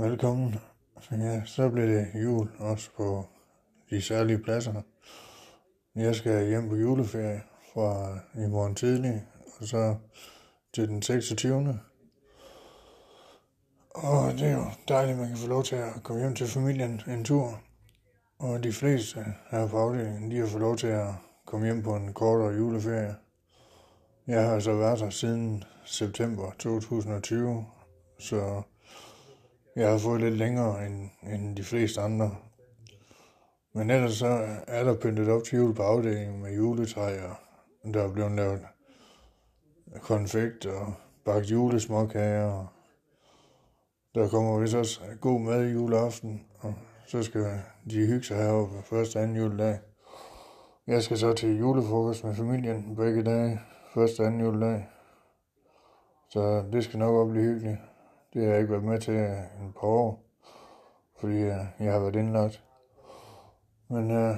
Velkommen. Ja, så blev det jul også på de særlige pladser. Jeg skal hjem på juleferie fra i morgen tidlig, og så til den 26. Og det er jo dejligt, at man kan få lov til at komme hjem til familien en tur. Og de fleste her på afdelingen, de har fået lov til at komme hjem på en kortere juleferie. Jeg har så været her siden september 2020, så jeg har fået lidt længere end, end de fleste andre. Men ellers så er der pyntet op til jul på afdelingen med juletræer. Der er blevet lavet konfekt og bagt julesmåkager. Der kommer vist også god mad i juleaften, og så skal de hygge sig heroppe første og anden juledag. Jeg skal så til julefrokost med familien begge dage, første og anden juledag. Så det skal nok også blive hyggeligt. Det har jeg ikke været med til øh, en par år, fordi øh, jeg har været indlagt. Men øh,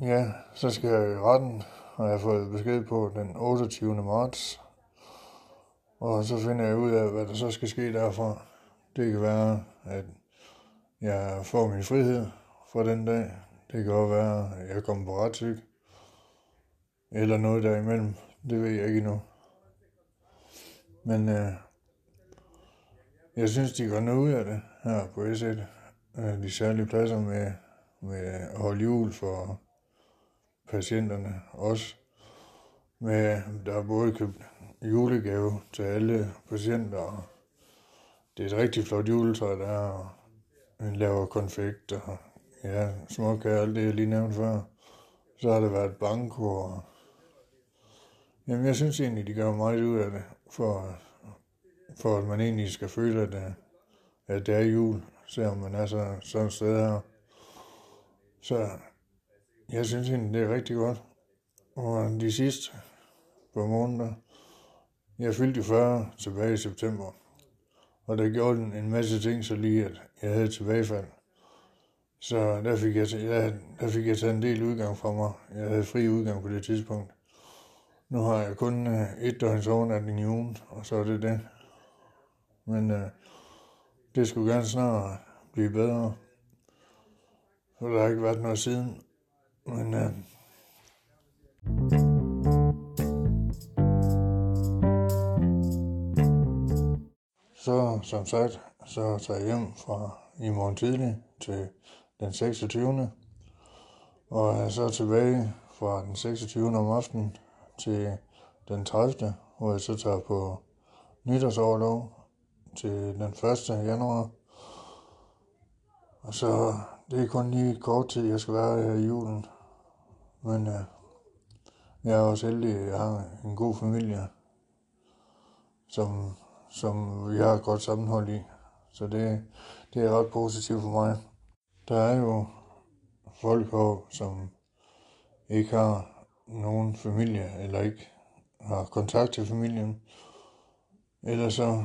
ja, så skal jeg i retten, og jeg har fået besked på den 28. marts. Og så finder jeg ud af, hvad der så skal ske derfra. Det kan være, at jeg får min frihed fra den dag. Det kan også være, at jeg kommer på retssyg. Eller noget derimellem. Det ved jeg ikke endnu. Men øh, jeg synes, de går noget ud af det her på S1. Øh, de særlige pladser med, med at holde jul for patienterne også. Med, der er både købt julegave til alle patienter, og det er et rigtig flot juletræ, der er, og man laver konfekt, og ja, småkager, alt det, jeg lige nævnte før. Så har der været banko, og jamen, jeg synes egentlig, de gør meget ud af det, for, for at man egentlig skal føle, at, øh, at det er jul, selvom man er så, sådan et sted her. Så jeg synes egentlig, det er rigtig godt. Og de sidste par måneder, jeg fyldte 40 tilbage i september. Og der gjorde den en masse ting, så lige at jeg havde tilbagefald. Så der fik, jeg, ja, der fik jeg taget en del udgang fra mig. Jeg havde fri udgang på det tidspunkt. Nu har jeg kun øh, et døgns overnatning i ugen, og så er det det. Men øh, det skulle gerne snart blive bedre. For der har ikke været noget siden. Men øh, så som sagt, så tager jeg hjem fra i morgen tidlig til den 26. Og er så tilbage fra den 26. om aftenen til den 30. hvor jeg så tager på nytårsoverlov til den 1. januar. Og så det er kun lige kort tid, jeg skal være her i julen. Men øh, jeg er også heldig, at jeg har en god familie, som, som vi har et godt sammenhold i. Så det, det er ret positivt for mig. Der er jo folk her, som ikke har nogen familie, eller ikke har kontakt til familien, eller så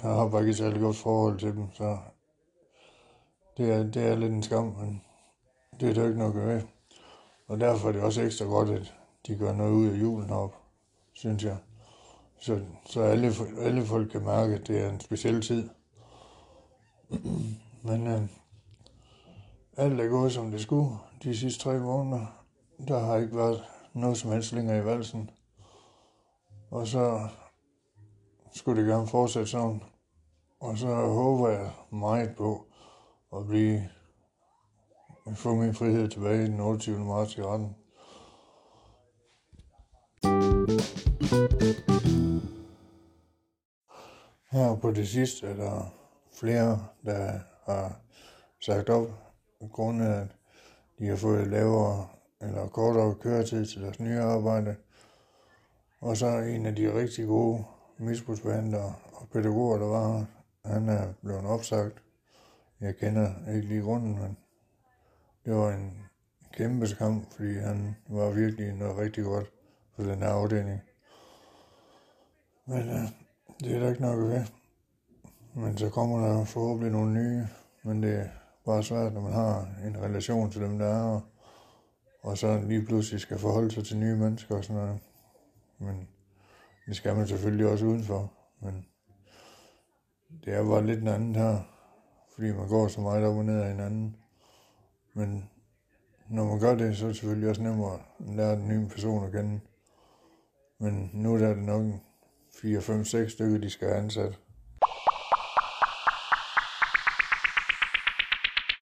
har bare ikke særlig godt forhold til dem, så det er, det er lidt en skam, men det er der ikke noget at gøre Og derfor er det også ekstra godt, at de gør noget ud af julen op, synes jeg. Så, så alle, alle folk kan mærke, at det er en speciel tid. Men øh, alt er gået, som det skulle de sidste tre måneder. Der har ikke været noget som helst længere i valsen. Og så skulle det gerne fortsætte sådan. Og så håber jeg meget på at blive få min frihed tilbage den 28. marts i retten. Her på det sidste er der flere, der har sagt op på grund af, at de har fået lavere eller kortere køretid til deres nye arbejde. Og så en af de rigtig gode misbrugsbehandlere og pædagoger, der var han er blevet opsagt. Jeg kender ikke lige grunden, men det var en kæmpe kamp, fordi han var virkelig noget rigtig godt for den her afdeling. Men uh, det er der ikke nok ved. Men så kommer der forhåbentlig nogle nye, men det er bare svært, når man har en relation til dem, der er, og så lige pludselig skal forholde sig til nye mennesker og sådan noget. Men det skal man selvfølgelig også udenfor. Men det er bare lidt en anden her, fordi man går så meget op og ned af hinanden. Men når man gør det, så er det selvfølgelig også nemmere at lære den nye person at kende. Men nu er det nok 4, 5, 6 stykker, de skal have ansat.